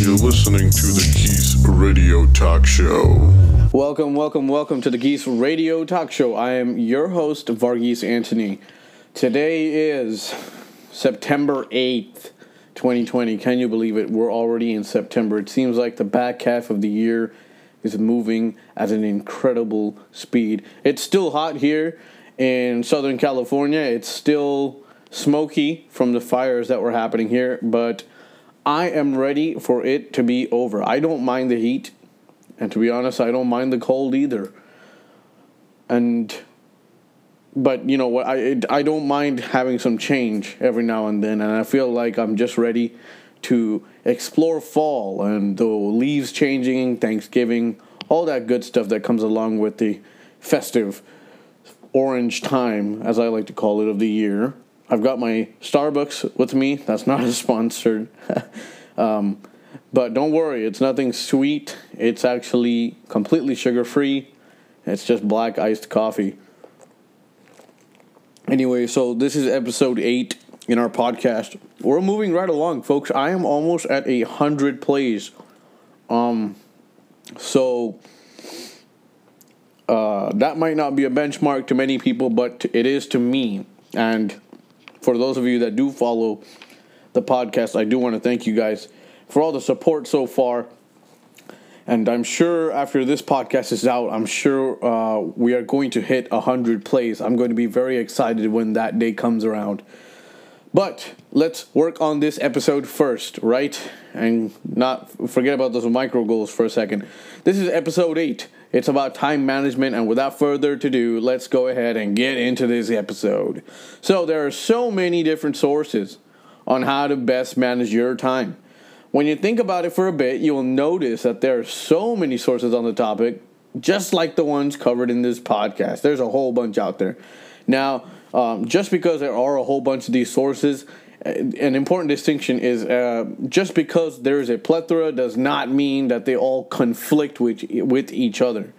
You're listening to the Geese Radio Talk Show. Welcome, welcome, welcome to the Geese Radio Talk Show. I am your host, Varghese Antony. Today is September 8th, 2020. Can you believe it? We're already in September. It seems like the back half of the year is moving at an incredible speed. It's still hot here in Southern California. It's still smoky from the fires that were happening here, but I am ready for it to be over. I don't mind the heat, and to be honest, I don't mind the cold either. And but you know what I I don't mind having some change every now and then, and I feel like I'm just ready to explore fall and the leaves changing, Thanksgiving, all that good stuff that comes along with the festive orange time, as I like to call it, of the year. I've got my Starbucks with me. That's not a sponsored. um, but don't worry, it's nothing sweet. It's actually completely sugar free. It's just black iced coffee. Anyway, so this is episode eight in our podcast. We're moving right along, folks. I am almost at a hundred plays. Um, so uh, that might not be a benchmark to many people, but it is to me. And for those of you that do follow the podcast, I do want to thank you guys for all the support so far. And I'm sure after this podcast is out, I'm sure uh, we are going to hit 100 plays. I'm going to be very excited when that day comes around. But let's work on this episode first, right? And not forget about those micro goals for a second. This is episode 8. It's about time management, and without further ado, let's go ahead and get into this episode. So, there are so many different sources on how to best manage your time. When you think about it for a bit, you'll notice that there are so many sources on the topic, just like the ones covered in this podcast. There's a whole bunch out there. Now, um, just because there are a whole bunch of these sources, an important distinction is uh, just because there is a plethora does not mean that they all conflict with with each other.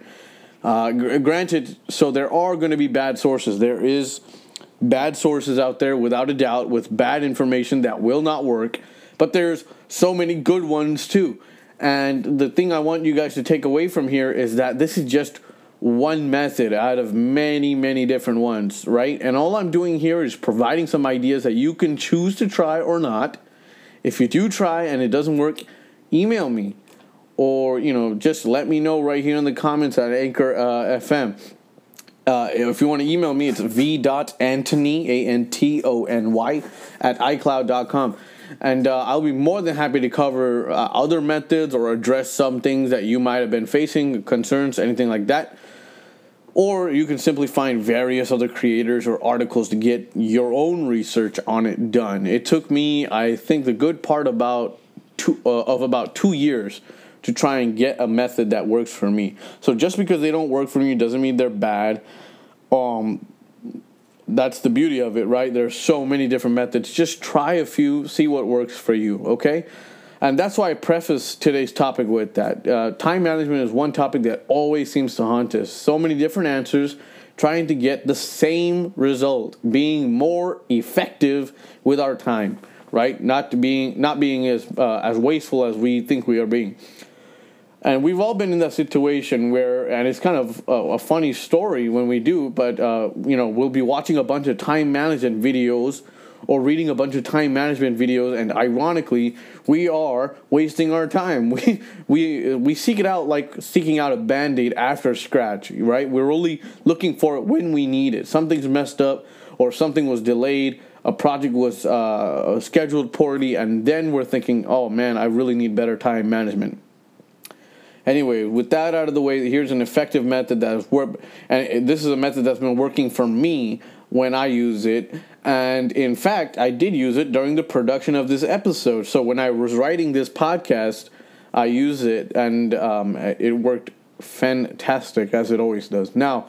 Uh, granted, so there are going to be bad sources. There is bad sources out there without a doubt with bad information that will not work, but there's so many good ones too. And the thing I want you guys to take away from here is that this is just one method out of many, many different ones, right? And all I'm doing here is providing some ideas that you can choose to try or not. If you do try and it doesn't work, email me or, you know, just let me know right here in the comments at Anchor uh, FM. Uh, if you want to email me, it's v.antony, A N T O N Y, at iCloud.com. And uh, I'll be more than happy to cover uh, other methods or address some things that you might have been facing, concerns, anything like that. Or you can simply find various other creators or articles to get your own research on it done. It took me, I think, the good part about two, uh, of about two years to try and get a method that works for me. So just because they don't work for me doesn't mean they're bad. Um, that's the beauty of it, right? There's so many different methods. Just try a few, see what works for you, okay? And that's why I preface today's topic with that. Uh, time management is one topic that always seems to haunt us. So many different answers, trying to get the same result, being more effective with our time, right? Not being not being as uh, as wasteful as we think we are being. And we've all been in that situation where, and it's kind of a, a funny story when we do, but uh, you know, we'll be watching a bunch of time management videos or reading a bunch of time management videos, and ironically, we are wasting our time. We we we seek it out like seeking out a band aid after scratch, right? We're only looking for it when we need it. Something's messed up, or something was delayed. A project was uh, scheduled poorly, and then we're thinking, "Oh man, I really need better time management." Anyway, with that out of the way, here's an effective method that has worked, and this is a method that's been working for me when I use it. And in fact, I did use it during the production of this episode. So when I was writing this podcast, I used it, and um, it worked fantastic as it always does. Now,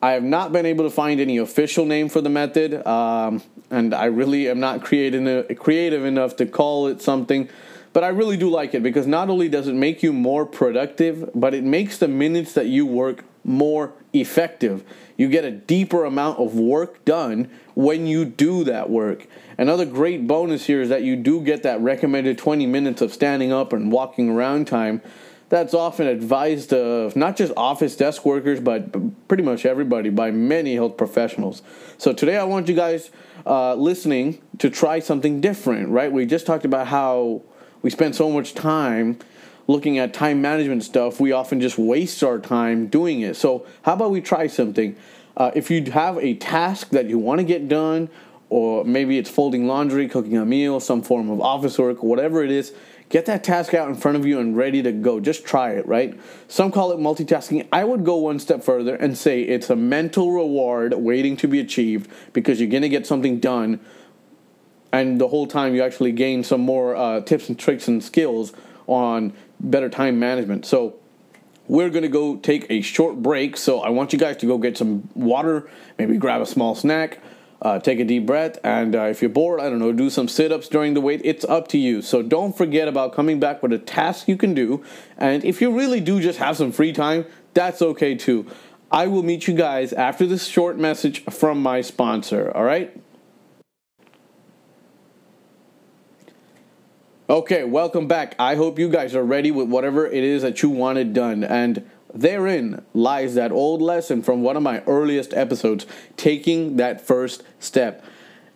I have not been able to find any official name for the method, um, and I really am not creative creative enough to call it something. But I really do like it because not only does it make you more productive, but it makes the minutes that you work more effective. You get a deeper amount of work done when you do that work. Another great bonus here is that you do get that recommended 20 minutes of standing up and walking around time that's often advised of not just office desk workers, but pretty much everybody by many health professionals. So today I want you guys uh, listening to try something different, right? We just talked about how we spend so much time looking at time management stuff, we often just waste our time doing it. So, how about we try something? Uh, if you have a task that you want to get done, or maybe it's folding laundry, cooking a meal, some form of office work, whatever it is, Get that task out in front of you and ready to go. Just try it, right? Some call it multitasking. I would go one step further and say it's a mental reward waiting to be achieved because you're going to get something done. And the whole time you actually gain some more uh, tips and tricks and skills on better time management. So, we're going to go take a short break. So, I want you guys to go get some water, maybe grab a small snack uh, take a deep breath, and uh, if you're bored, I don't know, do some sit ups during the wait. It's up to you. So don't forget about coming back with a task you can do. And if you really do just have some free time, that's okay too. I will meet you guys after this short message from my sponsor, all right? Okay, welcome back. I hope you guys are ready with whatever it is that you wanted done. And Therein lies that old lesson from one of my earliest episodes taking that first step.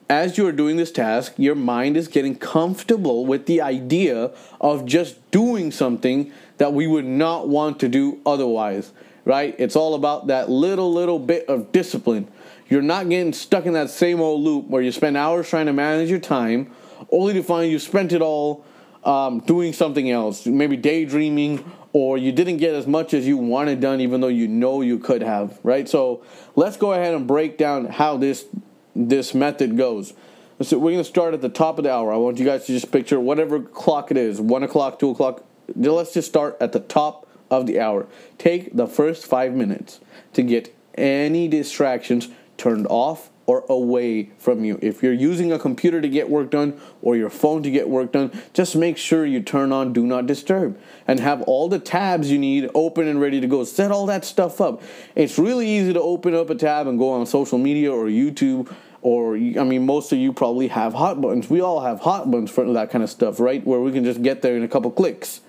As you are doing this task, your mind is getting comfortable with the idea of just doing something that we would not want to do otherwise, right? It's all about that little, little bit of discipline. You're not getting stuck in that same old loop where you spend hours trying to manage your time only to find you spent it all um, doing something else, maybe daydreaming or you didn't get as much as you wanted done even though you know you could have right? So let's go ahead and break down how this this method goes. So we're going to start at the top of the hour. I want you guys to just picture whatever clock it is 1 o'clock 2 o'clock. Let's just start at the top of the hour. Take the first five minutes to get any distractions turned off or away from you. If you're using a computer to get work done or your phone to get work done, just make sure you turn on do not disturb and have all the tabs you need open and ready to go. Set all that stuff up. It's really easy to open up a tab and go on social media or YouTube or I mean most of you probably have hot buttons. We all have hot buttons for that kind of stuff, right? Where we can just get there in a couple clicks.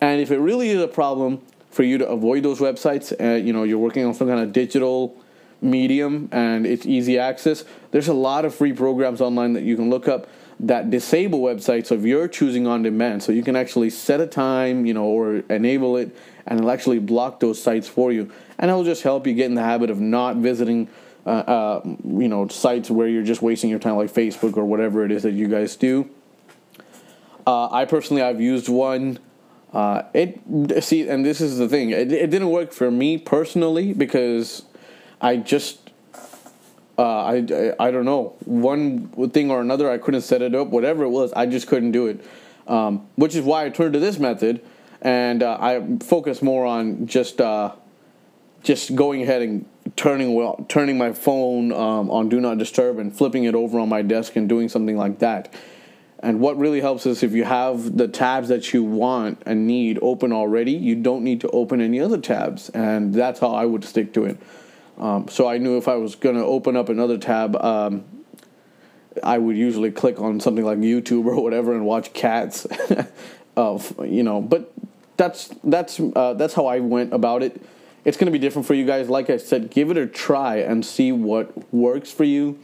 And if it really is a problem for you to avoid those websites, uh, you know, you're working on some kind of digital medium and it's easy access. There's a lot of free programs online that you can look up that disable websites of your choosing on demand. So you can actually set a time, you know, or enable it, and it'll actually block those sites for you. And it'll just help you get in the habit of not visiting, uh, uh, you know, sites where you're just wasting your time, like Facebook or whatever it is that you guys do. Uh, I personally, I've used one. Uh, it see, and this is the thing. It, it didn't work for me personally because I just uh, I, I, I don't know. One thing or another I couldn't set it up whatever it was I just couldn't do it. Um, which is why I turned to this method and uh, I focus more on just uh, just going ahead and turning well turning my phone um, on do not disturb and flipping it over on my desk and doing something like that. And what really helps is if you have the tabs that you want and need open already you don't need to open any other tabs and that's how I would stick to it um, so I knew if I was going to open up another tab, um, I would usually click on something like YouTube or whatever and watch cats. of you know, but that's that's uh, that's how I went about it. It's going to be different for you guys. Like I said, give it a try and see what works for you,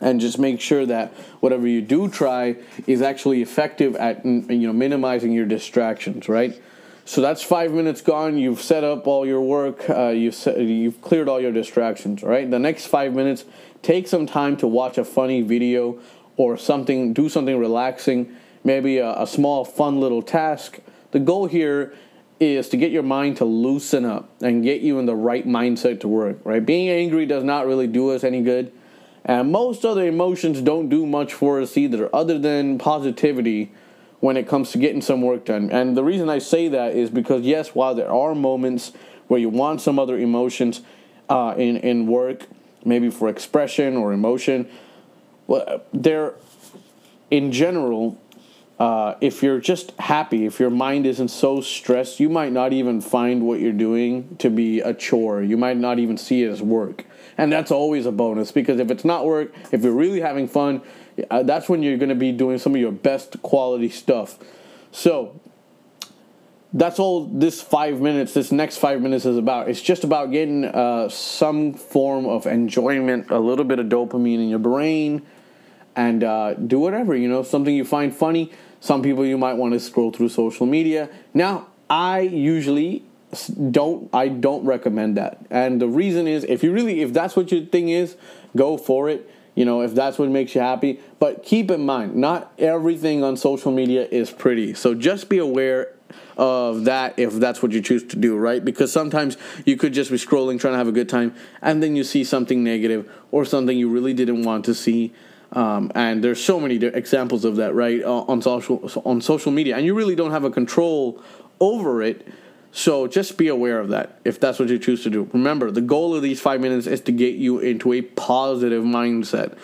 and just make sure that whatever you do try is actually effective at you know minimizing your distractions. Right. So that's five minutes gone. You've set up all your work. Uh, you've set, you've cleared all your distractions. Right. The next five minutes, take some time to watch a funny video or something. Do something relaxing. Maybe a, a small, fun little task. The goal here is to get your mind to loosen up and get you in the right mindset to work. Right. Being angry does not really do us any good. And most other emotions don't do much for us either, other than positivity when it comes to getting some work done. And the reason I say that is because, yes, while there are moments where you want some other emotions, uh, in in work, maybe for expression or emotion. Well, they're in general. Uh, if you're just happy, if your mind isn't so stressed, you might not even find what you're doing to be a chore. You might not even see it as work. And that's always a bonus because if it's not work, if you're really having fun, that's when you're going to be doing some of your best quality stuff. So, that's all this five minutes, this next five minutes is about. It's just about getting uh, some form of enjoyment, a little bit of dopamine in your brain, and uh, do whatever, you know, something you find funny. Some people you might want to scroll through social media. Now, I usually don't I don't recommend that. And the reason is if you really if that's what your thing is, go for it. You know, if that's what makes you happy. But keep in mind, not everything on social media is pretty. So just be aware of that if that's what you choose to do, right? Because sometimes you could just be scrolling, trying to have a good time, and then you see something negative or something you really didn't want to see. Um, and there's so many examples of that, right, uh, on social on social media, and you really don't have a control over it. So just be aware of that if that's what you choose to do. Remember, the goal of these five minutes is to get you into a positive mindset.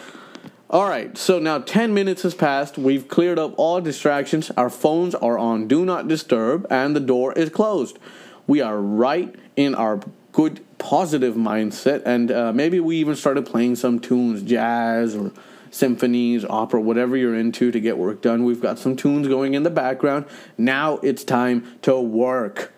All right, so now 10 minutes has passed. We've cleared up all distractions. Our phones are on do not disturb, and the door is closed. We are right in our good, positive mindset, and uh, maybe we even started playing some tunes, jazz or symphonies, opera, whatever you're into to get work done. We've got some tunes going in the background. Now it's time to work.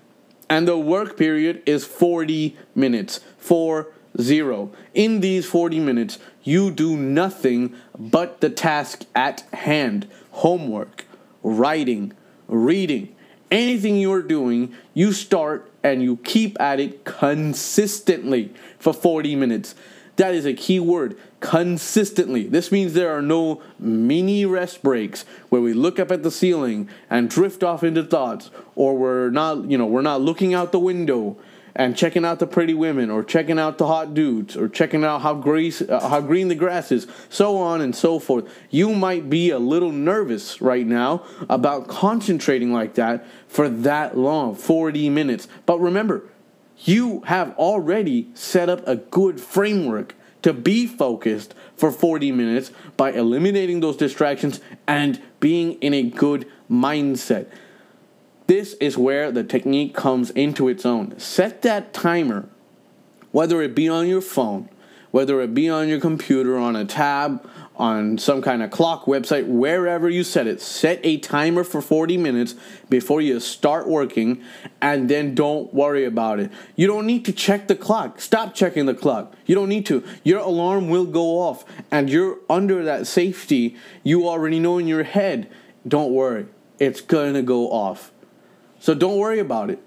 And the work period is 40 minutes. 4 0. In these 40 minutes, you do nothing but the task at hand homework, writing, reading. Anything you're doing, you start and you keep at it consistently for 40 minutes. That is a key word consistently. This means there are no mini rest breaks where we look up at the ceiling and drift off into thoughts or we're not, you know, we're not looking out the window and checking out the pretty women or checking out the hot dudes or checking out how, grace, uh, how green the grass is, so on and so forth. You might be a little nervous right now about concentrating like that for that long 40 minutes. But remember, you have already set up a good framework to be focused for 40 minutes by eliminating those distractions and being in a good mindset. This is where the technique comes into its own. Set that timer, whether it be on your phone, whether it be on your computer, on a tab, on some kind of clock website, wherever you set it. Set a timer for 40 minutes before you start working and then don't worry about it. You don't need to check the clock. Stop checking the clock. You don't need to. Your alarm will go off and you're under that safety. You already know in your head. Don't worry. It's to go off. So don't worry about it.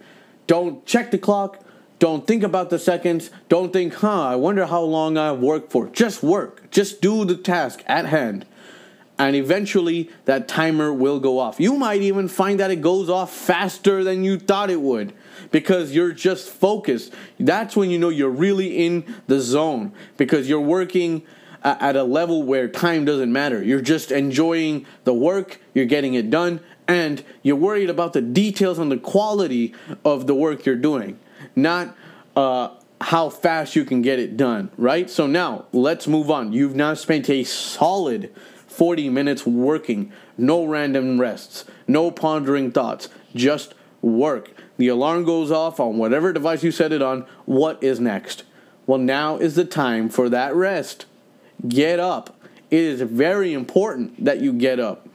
Don't check the clock. Don't think about the seconds. Don't think, huh, I wonder how long I've worked for. Just work. Just do the task at hand. And eventually that timer will go off. You might even find that it goes off faster than you thought it would because you're just focused. That's when you know you're really in the zone because you're working uh, at a level where time doesn't matter. You're just enjoying the work, you're getting it done, and you're worried about the details and the quality of the work you're doing not uh, how fast you can get it done, right? So now let's move on. You've now spent a solid 40 minutes working, no random rests, no pondering thoughts, just work. The alarm goes off on whatever device you set it on. What is next? Well, now is the time for that rest. Get up. It is very important that you get up.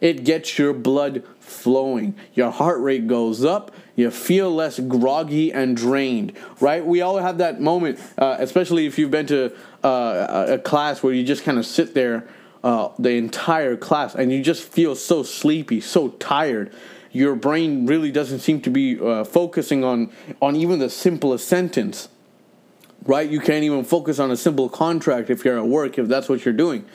It gets your blood flowing. Your heart rate goes up. You feel less groggy and drained, right? We all have that moment, uh, especially if you've been to uh, a class where you just kind of sit there uh, the entire class and you just feel so sleepy, so tired. Your brain really doesn't seem to be uh, focusing on on even the simplest sentence, right? You can't even focus on a simple contract if you're at work if that's what you're doing.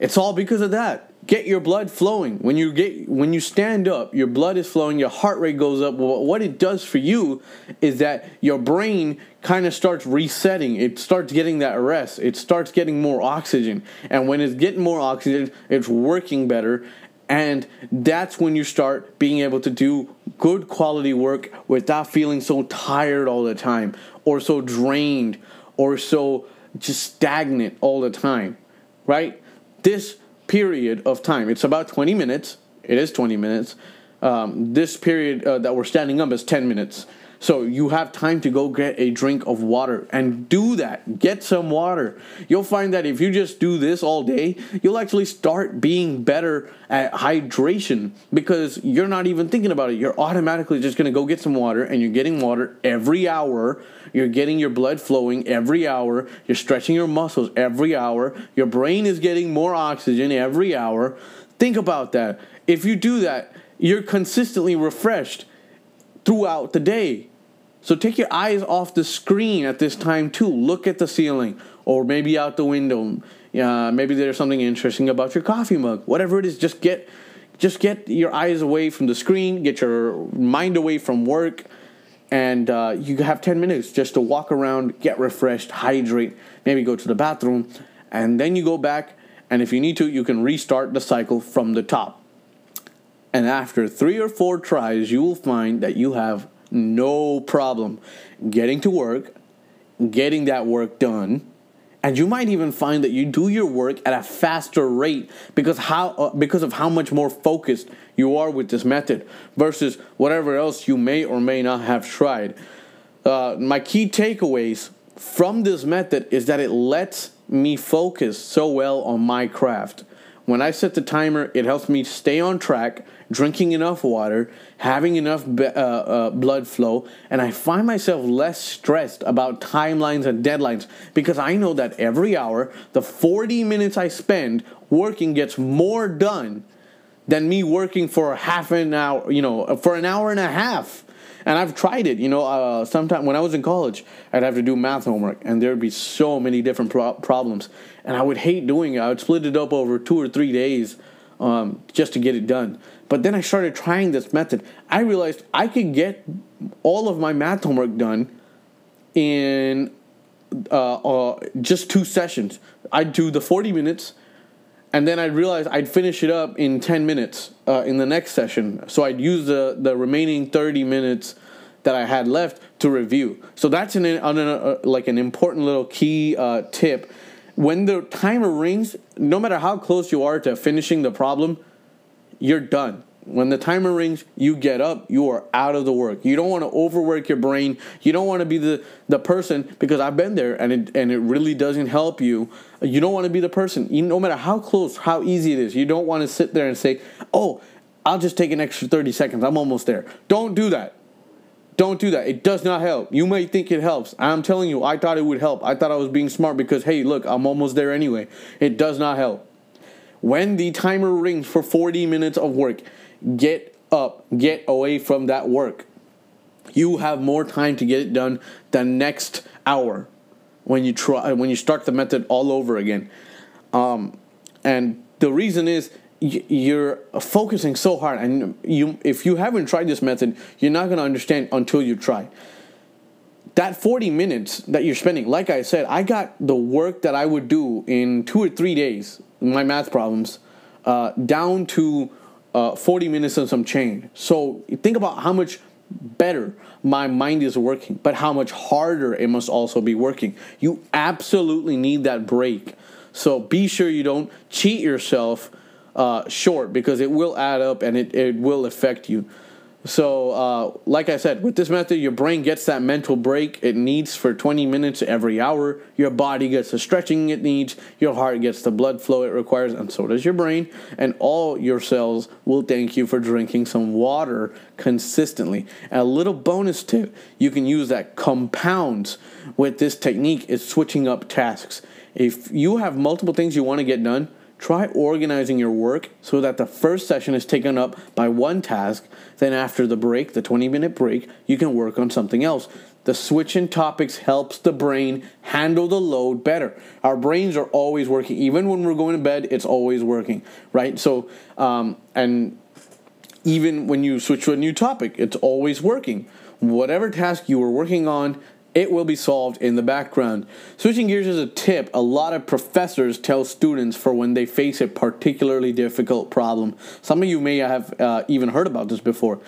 It's all because of that get your blood flowing. When you get when you stand up your blood is flowing your heart rate goes up. What it does for you is that your brain kind of starts resetting. It starts getting that rest. It starts getting more oxygen. And when it's getting more oxygen it's working better. And that's when you start being able to do good quality work without feeling so tired all the time or so drained or so just stagnant all the time, right? This period of time, it's about 20 minutes. It is 20 minutes. Um, this period uh, that we're standing up is 10 minutes. So you have time to go get a drink of water and do that. Get some water. You'll find that if you just do this all day, you'll actually start being better at hydration because you're not even thinking about it. You're automatically just going to go get some water and you're getting water every hour. You're getting your blood flowing every hour. You're stretching your muscles every hour. Your brain is getting more oxygen every hour. Think about that. If you do that, you're consistently refreshed throughout the day. So take your eyes off the screen at this time too. Look at the ceiling or maybe out the window. Yeah, maybe there's something interesting about your coffee mug. Whatever it is, just get just get your eyes away from the screen, get your mind away from work, and uh, you have 10 minutes just to walk around, get refreshed, hydrate, maybe go to the bathroom, and then you go back. And if you need to, you can restart the cycle from the top. And after three or four tries, you will find that you have no problem getting to work, getting that work done, and you might even find that you do your work at a faster rate because how uh, because of how much more focused you are with this method versus whatever else you may or may not have tried. Uh, my key takeaways from this method is that it lets me focus so well on my craft. When I set the timer, it helps me stay on track, drinking enough water, having enough be- uh, uh, blood flow, and I find myself less stressed about timelines and deadlines because I know that every hour, the 40 minutes I spend working gets more done than me working for half an hour, you know, for an hour and a half. And I've tried it, you know. Uh, sometime when I was in college, I'd have to do math homework, and there'd be so many different pro- problems, and I would hate doing it. I would split it up over two or three days um, just to get it done. But then I started trying this method. I realized I could get all of my math homework done in uh, uh, just two sessions. I'd do the 40 minutes, and then I'd realize I'd finish it up in 10 minutes uh, in the next session. So I'd use the, the remaining 30 minutes that I had left to review. So that's an, an, uh, like an important little key uh, tip. When the timer rings, no matter how close you are to finishing the problem, you're done. When the timer rings, you get up, you are out of the work. You don't want to overwork your brain. You don't want to be the, the person because I've been there and it and it really doesn't help you. You don't want to be the person, you, no matter how close, how easy it is. You don't want to sit there and say, "Oh, I'll just take an extra 30 seconds. I'm almost there." Don't do that. Don't do that. It does not help. You may think it helps. I'm telling you, I thought it would help. I thought I was being smart because hey, look, I'm almost there anyway. It does not help. When the timer rings for 40 minutes of work, get up, get away from that work. You have more time to get it done the next hour when you try when you start the method all over again. Um, and the reason is you're focusing so hard and you if you haven't tried this method you're not going to understand until you try that 40 minutes that you're spending like i said i got the work that i would do in two or three days my math problems uh, down to uh, 40 minutes and some change. So think about how much better my mind is working, but how much harder it must also be working. You absolutely need that break. So be sure you don't cheat yourself uh, short because it will add up and it, it will affect you. So, uh, like I said, with this method, your brain gets that mental break it needs for 20 minutes every hour. Your body gets the stretching it needs. Your heart gets the blood flow it requires, and so does your brain. And all your cells will thank you for drinking some water consistently. And a little bonus tip you can use that compounds with this technique is switching up tasks. If you have multiple things you want to get done, Try organizing your work so that the first session is taken up by one task. Then, after the break, the 20 minute break, you can work on something else. The switch in topics helps the brain handle the load better. Our brains are always working. Even when we're going to bed, it's always working, right? So, um, and even when you switch to a new topic, it's always working. Whatever task you were working on it will be solved in the background. Switching gears is a tip a lot of professors tell students for when they face a particularly difficult problem. Some of you may have uh, even heard about this before.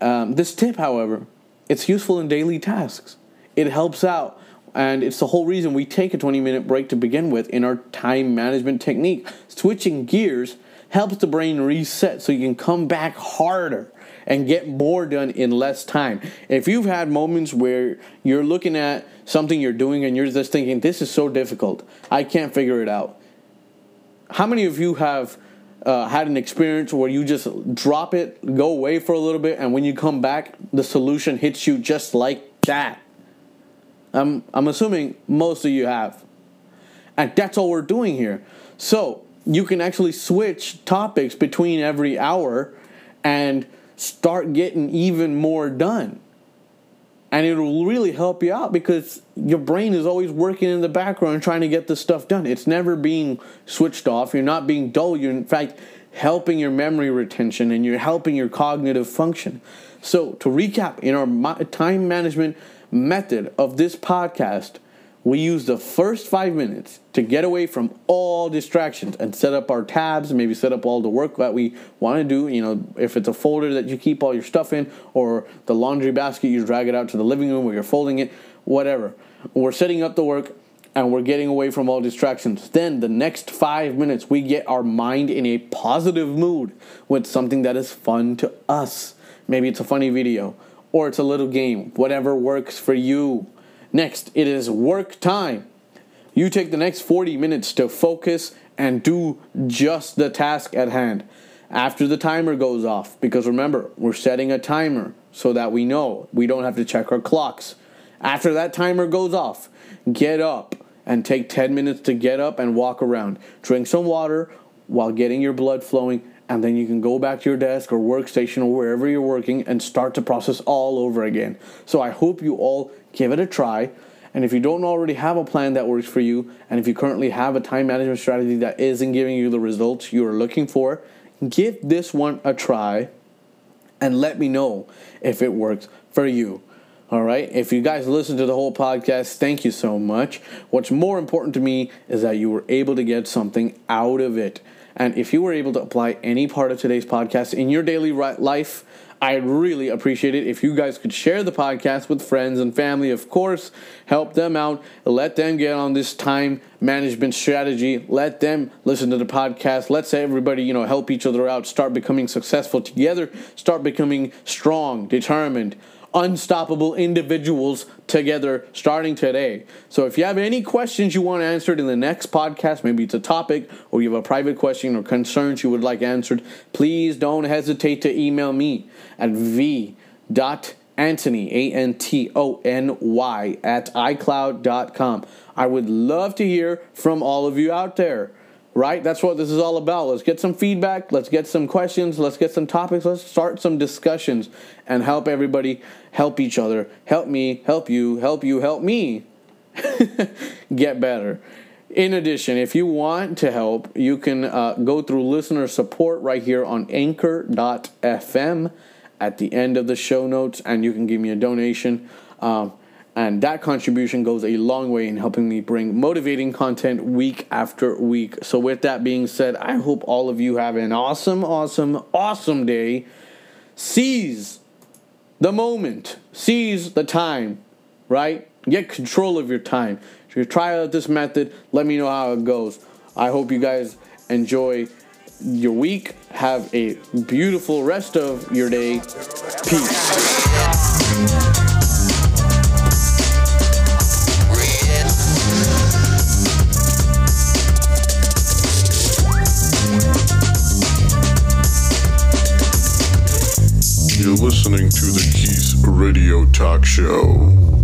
Um, this tip, however, it's useful in daily tasks. It helps out, and it's the whole reason we take a 20 minute break to begin with in our time management technique. Switching gears helps the brain reset so you can come back harder and get more done in less time. If you've had moments where you're looking at something you're doing and you're just thinking, this is so difficult, I can't figure it out. How many of you have uh, had an experience where you just drop it, go away for a little bit, and when you come back, the solution hits you just like that? I'm, I'm assuming most of you have. And that's all we're doing here. So you can actually switch topics between every hour and start getting even more done. And it'll really help you out because your brain is always working in the background trying to get this stuff done. It's never being switched off. You're not being dull. You're, in fact, helping your memory retention and you're helping your cognitive function. So, to recap, in our time management method of this podcast, we use the first five minutes to get away from all distractions and set up our tabs, maybe set up all the work that we want to do. You know, if it's a folder that you keep all your stuff in, or the laundry basket, you drag it out to the living room where you're folding it, whatever. We're setting up the work and we're getting away from all distractions. Then, the next five minutes, we get our mind in a positive mood with something that is fun to us. Maybe it's a funny video or it's a little game, whatever works for you. Next, it is work time. You take the next 40 minutes to focus and do just the task at hand. After the timer goes off, because remember, we're setting a timer so that we know we don't have to check our clocks. After that timer goes off, get up and take 10 minutes to get up and walk around. Drink some water while getting your blood flowing, and then you can go back to your desk or workstation or wherever you're working and start the process all over again. So I hope you all give it a try. And if you don't already have a plan that works for you, and if you currently have a time management strategy that isn't giving you the results you are looking for, give this one a try and let me know if it works for you. All right. If you guys listen to the whole podcast, thank you so much. What's more important to me is that you were able to get something out of it. And if you were able to apply any part of today's podcast in your daily life, I'd really appreciate it if you guys could share the podcast with friends and family, of course. Help them out. Let them get on this time management strategy. Let them listen to the podcast. Let's say everybody, you know, help each other out. Start becoming successful together. Start becoming strong, determined, unstoppable individuals together starting today. So if you have any questions you want answered in the next podcast, maybe it's a topic or you have a private question or concerns you would like answered, please don't hesitate to email me at v dot Antony, A N T O N Y, at iCloud.com. I would love to hear from all of you out there right? That's what this is all about. Let's get some feedback. Let's get some questions. Let's get some topics. Let's start some discussions and help everybody help each other. Help me, help you, help you, help me get better. In addition, if you want to help, you can uh, go through listener support right here on anchor.fm at the end of the show notes, and you can give me a donation. Um, and that contribution goes a long way in helping me bring motivating content week after week. So, with that being said, I hope all of you have an awesome, awesome, awesome day. Seize the moment, seize the time, right? Get control of your time. If you try out this method, let me know how it goes. I hope you guys enjoy your week. Have a beautiful rest of your day. Peace. Listening to the Keith Radio Talk Show.